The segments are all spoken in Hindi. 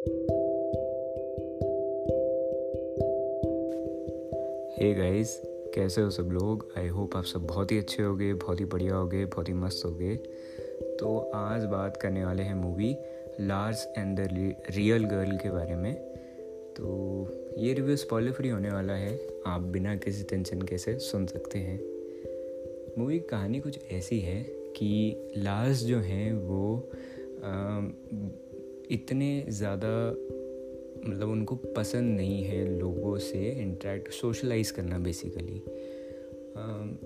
हे hey गाइस कैसे हो सब लोग? आई होप आप सब बहुत ही अच्छे होगे बहुत ही बढ़िया होगे बहुत ही मस्त होगे। तो आज बात करने वाले हैं movie Lars and the real girl के बारे में। तो ये रिव्यू स्पॉइलर फ्री होने वाला है। आप बिना किसी टेंशन के से सुन सकते हैं। मूवी की कहानी कुछ ऐसी है कि लार्ज जो हैं वो आ, इतने ज़्यादा मतलब उनको पसंद नहीं है लोगों से इंटरेक्ट सोशलाइज करना बेसिकली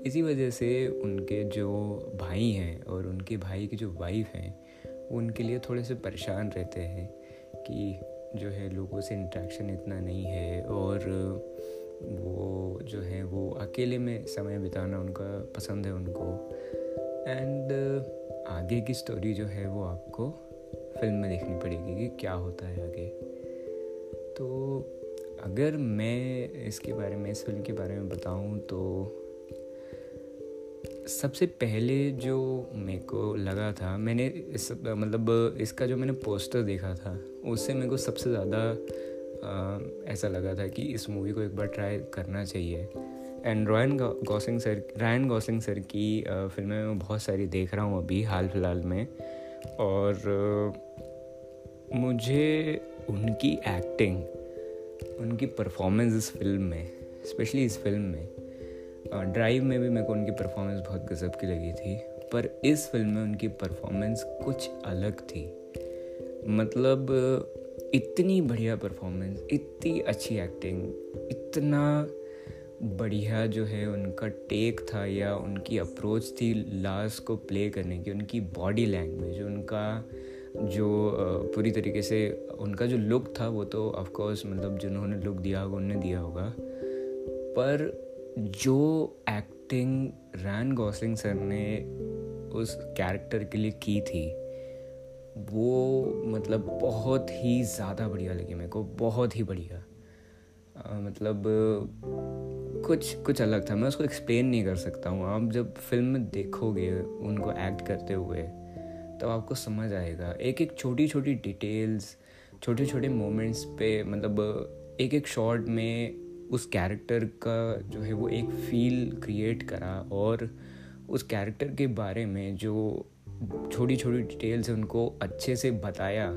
इसी वजह से उनके जो भाई हैं और उनके भाई की जो वाइफ हैं, वो उनके लिए थोड़े से परेशान रहते हैं कि जो है लोगों से इंट्रैक्शन इतना नहीं है और वो जो है, वो अकेले में समय बिताना उनका पसंद है उनको। एंड आगे की स्टोरी जो है वो आपको फ़िल्म में देखनी पड़ेगी कि क्या होता है आगे। तो अगर मैं इसके बारे में, इस फ़िल्म के बारे में बताऊँ तो सबसे पहले जो मेरे को लगा था, मैंने इस मतलब इसका जो मैंने पोस्टर देखा था, उससे मेरे को सबसे ज़्यादा ऐसा लगा था कि इस मूवी को एक बार ट्राई करना चाहिए। And Ryan Gosling sir, Ryan Gosling sir की फ़िल्में मैं बहुत सारी देख रहा हूँ अभी हाल फ़िलहाल में। और मुझे उनकी एक्टिंग उनकी परफॉर्मेंस इस फ़िल्म में स्पेशली इस फ़िल्म में ड्राइव में भी मेरे को उनकी परफॉर्मेंस बहुत गज़ब की लगी थी, पर इस फ़िल्म में उनकी परफॉर्मेंस कुछ अलग थी। मतलब इतनी बढ़िया परफॉर्मेंस इतनी अच्छी एक्टिंग इतना बढ़िया जो है उनका टेक था या उनकी अप्रोच थी लास्ट को प्ले करने की, उनकी बॉडी लैंग्वेज उनका जो पूरी तरीके से उनका जो लुक था वो तो ऑफकोर्स मतलब जिन्होंने लुक दिया होगा, उनने दिया होगा। पर जो एक्टिंग रैन गॉसलिंग सर ने उस कैरेक्टर के लिए की थी, वो मतलब बहुत ही ज़्यादा बढ़िया लगी मेरे को, बहुत ही बढ़िया। मतलब कुछ कुछ अलग था। मैं उसको एक्सप्लेन नहीं कर सकता हूँ। आप जब फ़िल्म देखोगे, उनको एक्ट करते हुए, तब आपको समझ आएगा। एक एक छोटी छोटी डिटेल्स छोटे छोटे मोमेंट्स पे मतलब एक एक शॉट में उस कैरेक्टर का जो है, वो एक फील क्रिएट करा और उस कैरेक्टर के बारे में जो छोटी छोटी डिटेल्स है उनको अच्छे से बताया,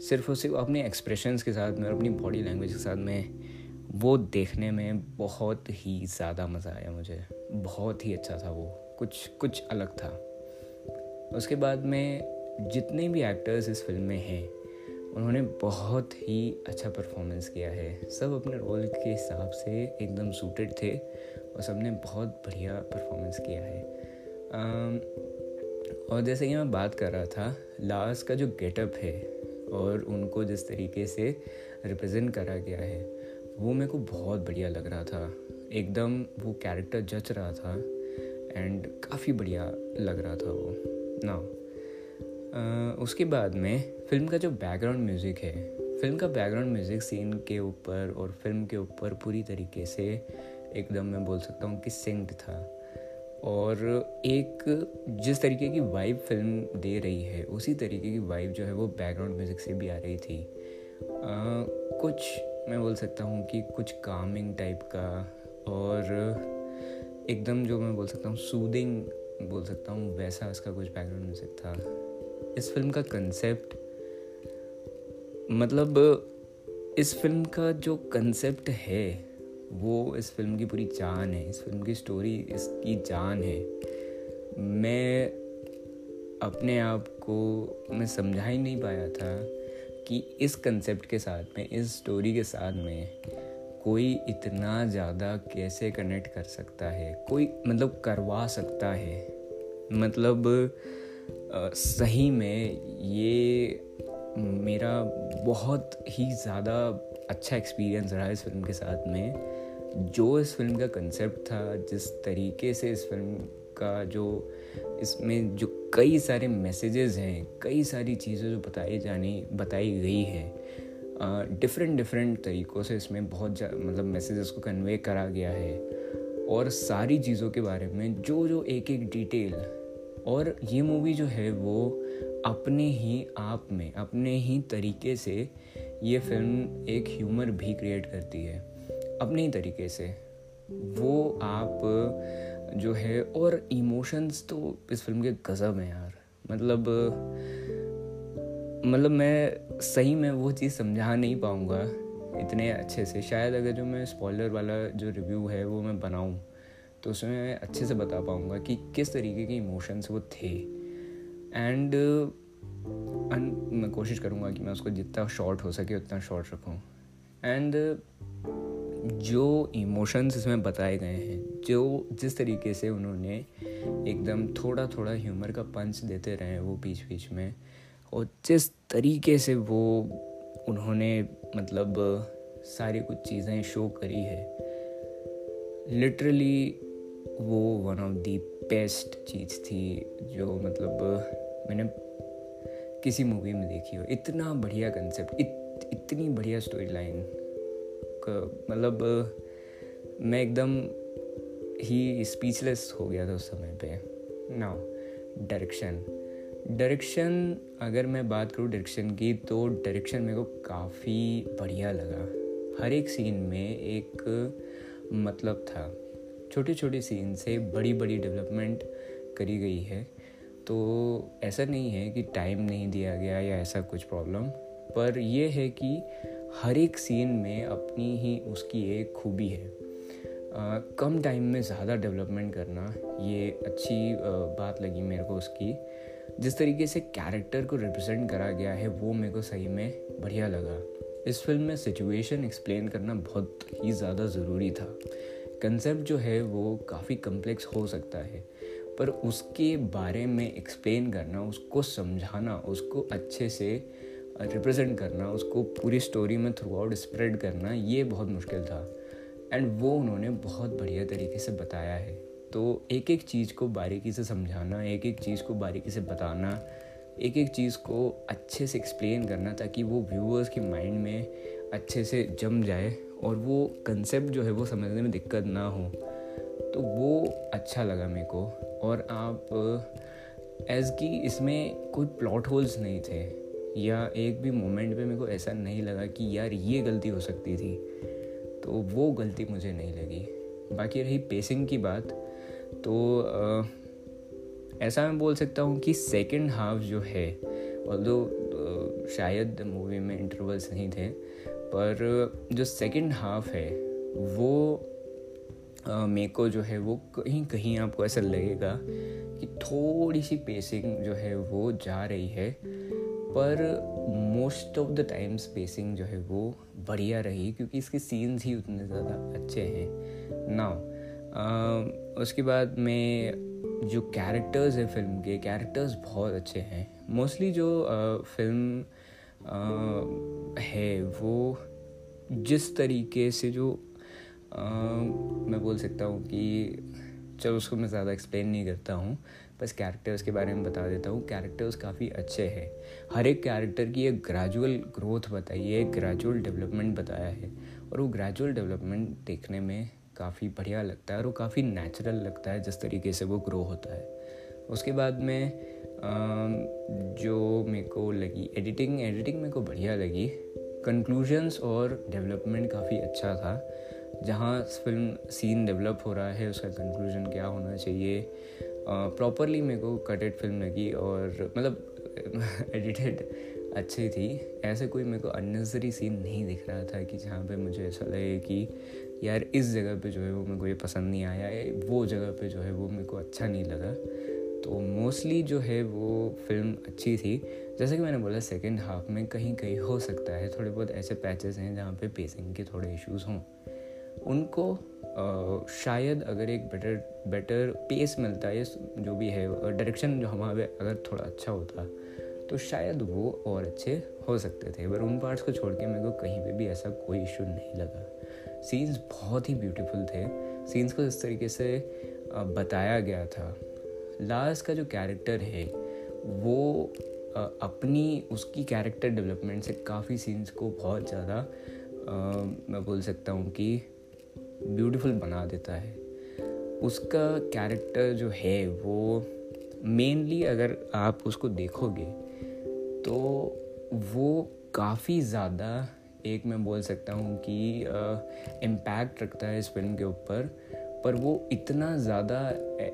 सिर्फ़ और सिर्फ़ अपने एक्सप्रेशंस के साथ में और अपनी बॉडी लैंग्वेज के साथ में वो देखने में बहुत ही ज़्यादा मज़ा आया मुझे। बहुत ही अच्छा था वो। कुछ कुछ अलग था। उसके बाद में जितने भी एक्टर्स इस फ़िल्म में हैं, उन्होंने बहुत ही अच्छा परफॉर्मेंस किया है। सब अपने रोल के हिसाब से एकदम सूटेड थे और सबने बहुत बढ़िया परफॉर्मेंस किया है। और जैसे कि मैं बात कर रहा था लास्ट का जो गेटअप है और उनको जिस तरीके से रिप्रेजेंट करा गया है वो मेरे को बहुत बढ़िया लग रहा था। एकदम वो कैरेक्टर जच रहा था एंड काफ़ी बढ़िया लग रहा था वो। ना उसके बाद में फ़िल्म का जो बैकग्राउंड म्यूज़िक है फ़िल्म का बैकग्राउंड म्यूज़िक सीन के ऊपर और फ़िल्म के ऊपर पूरी तरीके से एकदम मैं बोल सकता हूँ कि सिंक्ड था। और एक जिस तरीके की वाइब फ़िल्म दे रही है उसी तरीके की वाइब जो है वो बैकग्राउंड म्यूज़िक से भी आ रही थी। आ, कुछ मैं बोल सकता हूँ कि कुछ कामिंग टाइप का और एकदम जो मैं बोल सकता हूँ सूदिंग बोल सकता हूँ, वैसा उसका कुछ बैकग्राउंड म्यूज़िक था इस फ़िल्म का कंसेप्ट मतलब इस फ़िल्म का जो कंसेप्ट है, वो इस फ़िल्म की पूरी जान है। इस फ़िल्म की स्टोरी इसकी जान है। मैं अपने आप को, मैं समझा ही नहीं पाया था कि इस कंसेप्ट के साथ में इस स्टोरी के साथ में कोई इतना ज़्यादा कैसे कनेक्ट कर सकता है? कोई मतलब करवा सकता है? मतलब आ, सही में ये मेरा बहुत ही ज़्यादा अच्छा एक्सपीरियंस रहा इस फ़िल्म के साथ में। जो इस फ़िल्म का कंसेप्ट था जिस तरीके से इस फ़िल्म का जो इसमें जो कई सारे मैसेजेस हैं, कई सारी चीज़ें जो बताई जानी, बताई गई हैं। डिफरेंट डिफरेंट तरीक़ों से इसमें बहुत मतलब मैसेजेस को कन्वे करा गया है। और सारी चीज़ों के बारे में जो जो एक एक डिटेल और ये मूवी जो है वो अपने ही आप में, अपने ही तरीके से ये फ़िल्म एक ह्यूमर भी क्रिएट करती है। अपने ही तरीके से। वो आप जो है, और इमोशंस तो इस फ़िल्म के गज़ब हैं यार। मतलब मतलब मैं सही में वो चीज़ समझा नहीं पाऊँगा इतने अच्छे से। शायद अगर जो मैं स्पॉइलर वाला जो रिव्यू है, वो मैं बनाऊँ तो उसमें मैं अच्छे से बता पाऊँगा कि किस तरीके के इमोशंस वो थे। एंड मैं कोशिश करूँगा कि मैं उसको जितना शॉर्ट हो सके, उतना शॉर्ट रखूँ। एंड जो इमोशंस इसमें बताए गए हैं जो जिस तरीके से उन्होंने एकदम थोड़ा थोड़ा ह्यूमर का पंच देते रहे वो बीच बीच में और जिस तरीके से वो उन्होंने मतलब सारी कुछ चीज़ें शो करी है लिटरली वो वन ऑफ़ दी बेस्ट चीज़ थी जो मतलब मैंने किसी मूवी में देखी हो। इतना बढ़िया कंसेप्ट इत, इतनी बढ़िया स्टोरी लाइन मतलब मैं एकदम ही स्पीचलेस हो गया था उस समय पे। नाउ डायरेक्शन डायरेक्शन अगर मैं बात करूँ डायरेक्शन की तो डायरेक्शन मेरे को काफ़ी बढ़िया लगा। हर एक सीन में एक मतलब था। छोटे छोटे सीन से बड़ी बड़ी डेवलपमेंट करी गई है। तो ऐसा नहीं है कि टाइम नहीं दिया गया या ऐसा कुछ प्रॉब्लम पर यह है कि हर एक सीन में अपनी ही उसकी एक खूबी है। आ, कम टाइम में ज़्यादा डेवलपमेंट करना ये अच्छी बात लगी मेरे को उसकी। जिस तरीके से कैरेक्टर को रिप्रेजेंट करा गया है वो मेरे को सही में बढ़िया लगा। इस फ़िल्म में सिचुएशन एक्सप्लेन करना बहुत ही ज़्यादा ज़रूरी था। कंसेप्ट जो है वो काफ़ी कम्प्लेक्स हो सकता है। पर उसके बारे में एक्सप्लेन करना उसको समझाना उसको अच्छे से रिप्रेजेंट करना, उसको पूरी स्टोरी में थ्रू आउट स्प्रेड करना, ये बहुत मुश्किल था। एंड वो उन्होंने बहुत बढ़िया तरीके से बताया है। तो एक एक चीज़ को बारीकी से समझाना एक एक चीज़ को बारीकी से बताना एक एक चीज़ को अच्छे से एक्सप्लेन करना ताकि वो व्यूअर्स के माइंड में अच्छे से जम जाए और वो कंसेप्ट जो है वो समझने में दिक्कत ना हो। तो वो अच्छा लगा मेरे को। और आप एज की इसमें कोई प्लॉट होल्स नहीं थे। या एक भी मोमेंट पे मेरे को ऐसा नहीं लगा कि यार ये गलती हो सकती थी। तो वो गलती मुझे नहीं लगी। बाकी रही पेसिंग की बात तो आ, ऐसा मैं बोल सकता हूँ कि सेकंड हाफ़ जो है और दो शायद मूवी में इंटरवल्स नहीं थे पर जो सेकंड हाफ़ है वो मेरे को जो है वो कहीं कहीं आपको ऐसा लगेगा कि थोड़ी सी पेसिंग जो है वो जा रही है। पर most of the time spacing जो है वो बढ़िया रही क्योंकि इसके सीन्स ही उतने ज़्यादा अच्छे हैं। नाउ उसके बाद में जो कैरेक्टर्स हैं फ़िल्म के कैरेक्टर्स बहुत अच्छे हैं। मोस्टली जो फ़िल्म है वो जिस तरीके से जो आ, मैं बोल सकता हूँ कि चलो उसको मैं ज़्यादा एक्सप्लेन नहीं करता हूँ बस कैरेक्टर्स के बारे में बता देता हूँ। कैरेक्टर्स काफ़ी अच्छे हैं। हर एक कैरेक्टर की एक ग्रेजुअल ग्रोथ बताई है एक ग्रेजुअल डेवलपमेंट बताया है। और वो ग्रेजुअल डेवलपमेंट देखने में काफ़ी बढ़िया लगता है और वो काफ़ी नेचुरल लगता है, जिस तरीके से वो ग्रो होता है। उसके बाद में जो मेरे को लगी एडिटिंग एडिटिंग मेरे को बढ़िया लगी। कंक्लूजन्स और डेवलपमेंट काफ़ी अच्छा था। जहाँ फ़िल्म सीन डेवलप हो रहा है, उसका कंक्लूजन क्या होना चाहिए? प्रॉपरली मेरे को कटेड फ़िल्म लगी और मतलब एडिटेड अच्छी थी। ऐसे कोई मेरे को अननेसरी सीन नहीं दिख रहा था कि जहाँ पे मुझे ऐसा लगे कि यार, इस जगह पे जो है वो मेरे को ये पसंद नहीं आया वो जगह पे जो है वो मेरे को अच्छा नहीं लगा। तो मोस्टली जो है वो फ़िल्म अच्छी थी। जैसे कि मैंने बोला सेकेंड हाफ़ में कहीं कहीं हो सकता है, थोड़े बहुत ऐसे पैचेस हैं जहाँ पे पेसिंग के थोड़े इश्यूज़ हों। उनको शायद अगर एक बेटर बेटर पेस मिलता है, जो भी है डायरेक्शन जो हमारे अगर थोड़ा अच्छा होता तो शायद वो और अच्छे हो सकते थे। पर उन पार्ट्स को छोड़ के मेरे को कहीं पे भी ऐसा कोई इशू नहीं लगा। सीन्स बहुत ही ब्यूटीफुल थे। सीन्स को इस तरीके से बताया गया था। लास्ट का जो कैरेक्टर है, वो अपनी उसकी कैरेक्टर डेवलपमेंट से काफ़ी सीन्स को बहुत ज़्यादा मैं बोल सकता हूँ कि ब्यूटीफुल बना देता है। उसका कैरेक्टर जो है वो मेनली अगर आप उसको देखोगे तो वो काफ़ी ज़्यादा एक मैं बोल सकता हूँ कि इम्पैक्ट रखता है इस फ़िल्म के ऊपर। पर वो इतना ज़्यादा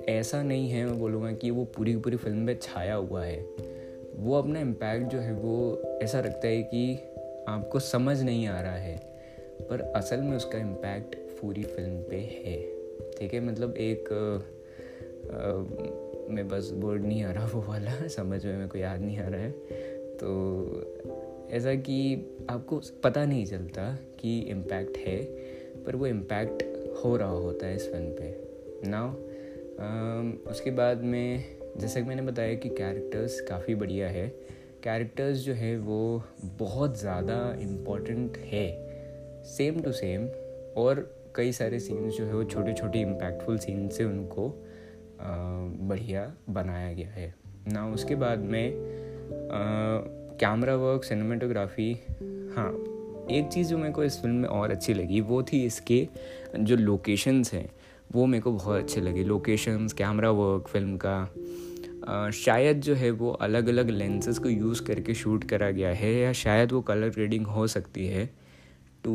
ऐसा नहीं है मैं बोलूँगा कि वो पूरी पूरी फ़िल्म में छाया हुआ है। वो अपना इम्पैक्ट जो है वो ऐसा रखता है कि आपको समझ नहीं आ रहा है। पर असल में उसका इम्पैक्ट पूरी फ़िल्म पे है। ठीक है मतलब एक मैं बस बोर्ड नहीं आ रहा वो वाला, समझ में मेरे को याद नहीं आ रहा है। तो ऐसा कि आपको पता नहीं चलता कि इम्पैक्ट है, पर वो इम्पैक्ट हो रहा होता है इस फ़िल्म पे। नाउ उसके बाद में, जैसे कि मैंने बताया कि कैरेक्टर्स काफ़ी बढ़िया है। कैरेक्टर्स जो है वो बहुत ज़्यादा इंपॉर्टेंट है। सेम टू सेम और कई सारे सीन्स जो है वो छोटे छोटे इम्पैक्टफुल सीन से उनको बढ़िया बनाया गया है। ना उसके बाद में कैमरा वर्क सिनेमाटोग्राफी हाँ एक चीज़ जो मेरे को इस फ़िल्म में और अच्छी लगी वो थी इसके जो लोकेशंस हैं वो मेरे को बहुत अच्छे लगे। लोकेशंस कैमरा वर्क फ़िल्म का आ, शायद जो है वो अलग अलग लेंसेज को यूज़ करके शूट करा गया है या शायद वो कलर ग्रेडिंग हो सकती है टू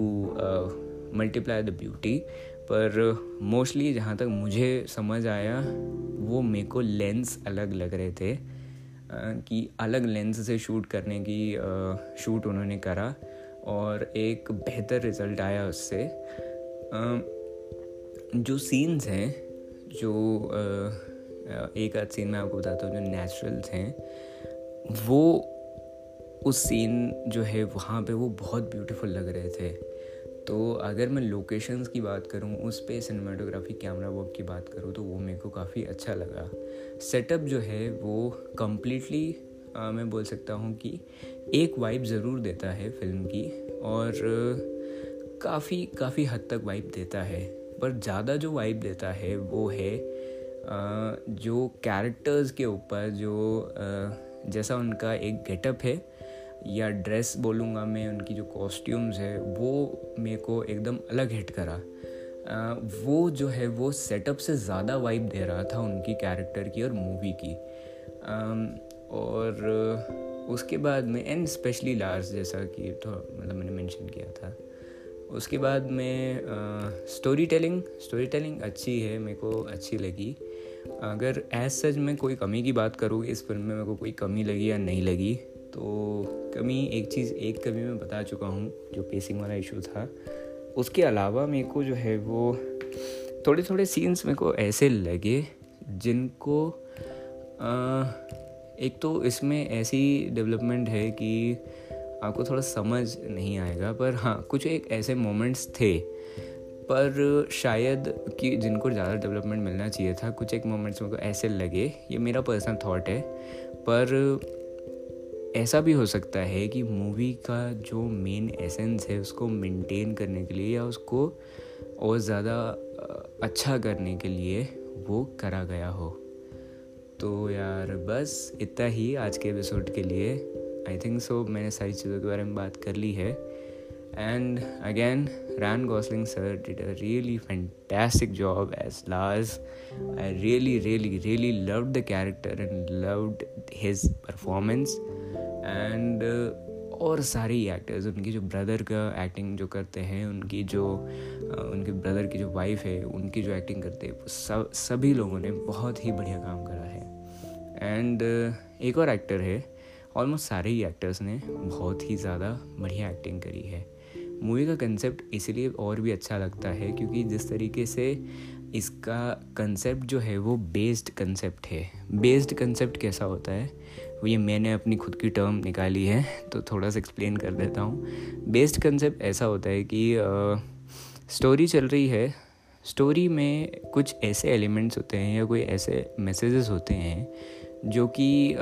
मल्टीप्लाई द ब्यूटी पर मोस्टली जहाँ तक मुझे समझ आया, वो मेरे को लेंस अलग लग रहे थे कि अलग लेंस से शूट करने की शूट उन्होंने करा, और एक बेहतर रिज़ल्ट आया उससे। जो सीन्स हैं, जो एक आध सीन मैं आपको बताता हूँ, जो नेचुरल्स हैं, वो उस सीन जो है, वहाँ पे वो बहुत ब्यूटीफुल लग रहे थे। तो अगर मैं लोकेशंस की बात करूँ, उस पर सिनेमाटोग्राफी कैमरा वर्क की बात करूँ तो वो मेरे को काफ़ी अच्छा लगा। सेटअप जो है, वो कम्प्लीटली मैं बोल सकता हूँ कि एक वाइब ज़रूर देता है फ़िल्म की और काफ़ी काफ़ी हद तक वाइब देता है। पर ज़्यादा जो वाइब देता है, वो है जो कैरेक्टर्स के ऊपर, जो जैसा उनका एक गेटअप है या ड्रेस बोलूँगा मैं, उनकी जो कॉस्ट्यूम्स है, वो मेरे को एकदम अलग हिट करा। वो जो है, वो सेटअप से ज़्यादा वाइब दे रहा था उनकी कैरेक्टर की और मूवी की। और उसके बाद में एंड स्पेशली लार्स जैसा कि मतलब मैंने मेंशन किया था। उसके बाद में स्टोरी टेलिंग स्टोरी टेलिंग अच्छी है, मेरे को अच्छी लगी। अगर एज सच मैं कोई कमी की बात करूँ, इस फ़िल्म में मेरे को कोई कमी लगी या नहीं लगी तो कमी एक चीज़ एक कमी मैं बता चुका हूँ जो पेसिंग वाला इशू था। उसके अलावा मेरे को जो है वो थोड़े थोड़े सीन्स मेरे को ऐसे लगे जिनको आ, एक तो इसमें ऐसी डेवलपमेंट है कि आपको थोड़ा समझ नहीं आएगा पर हाँ कुछ एक ऐसे मोमेंट्स थे। पर शायद कि जिनको ज़्यादा डेवलपमेंट मिलना चाहिए था कुछ एक मोमेंट्स मेरे को ऐसे लगे ये मेरा पर्सनल थॉट है। पर ऐसा भी हो सकता है कि मूवी का जो मेन एसेंस है, उसको मेंटेन करने के लिए या उसको और ज़्यादा अच्छा करने के लिए वो करा गया हो। तो यार, बस इतना ही आज के एपिसोड के लिए। आई थिंक सो मैंने सारी चीज़ों के बारे में बात कर ली है। And again Ryan Gosling sir did a really fantastic job as Lars I really really really loved the character and loved his performance and uh, और सारे ही एक्टर्स उनकी जो ब्रदर का एक्टिंग जो करते हैं उनकी जो uh, उनके ब्रदर की जो वाइफ है उनकी जो एक्टिंग करते हैं सब सभी लोगों ने बहुत ही बढ़िया काम करा है। एंड uh, एक और एक्टर है ऑलमोस्ट सारे ही एक्टर्स ने बहुत ही ज़्यादा बढ़िया एक्टिंग करी है। मूवी का कंसेप्ट इसलिए और भी अच्छा लगता है क्योंकि जिस तरीके से इसका कंसेप्ट जो है वो बेस्ड कंसेप्ट है। बेस्ड कंसेप्ट कैसा होता है? ये मैंने अपनी खुद की टर्म निकाली है तो थोड़ा सा एक्सप्लेन कर देता हूँ। बेस्ड कंसेप्ट ऐसा होता है कि स्टोरी चल रही है। स्टोरी में कुछ ऐसे एलिमेंट्स होते हैं या कोई ऐसे मैसेजेस होते हैं, जो कि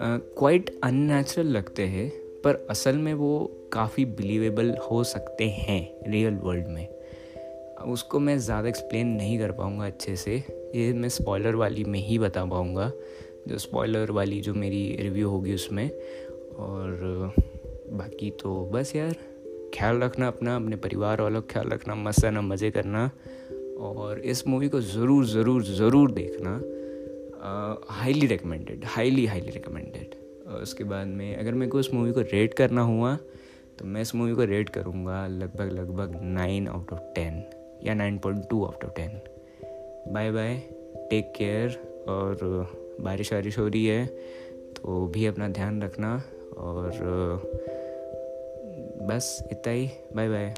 क्वाइट अननेचुरल लगते हैं, पर असल में वो काफ़ी बिलीवेबल हो सकते हैं रियल वर्ल्ड में। उसको मैं ज़्यादा एक्सप्लेन नहीं कर पाऊँगा अच्छे से। ये मैं स्पॉयलर वाली में ही बता पाऊँगा। जो स्पॉयलर वाली जो मेरी रिव्यू होगी उसमें। और, बाकी तो बस यार, ख्याल रखना अपना, अपने परिवार वालों का ख्याल रखना, मस्त रहना मज़े करना। और इस मूवी को ज़रूर ज़रूर ज़रूर देखना। Highly recommended highly highly recommended उसके बाद में अगर मेरे को उस मूवी को रेट करना हुआ तो मैं इस मूवी को रेट करूँगा लगभग लगभग नाइन आउट ऑफ़ टेन या nine point two out of ten bye bye take care और बारिश वारिश हो रही है तो भी अपना ध्यान रखना और, बस इतना ही। Bye bye.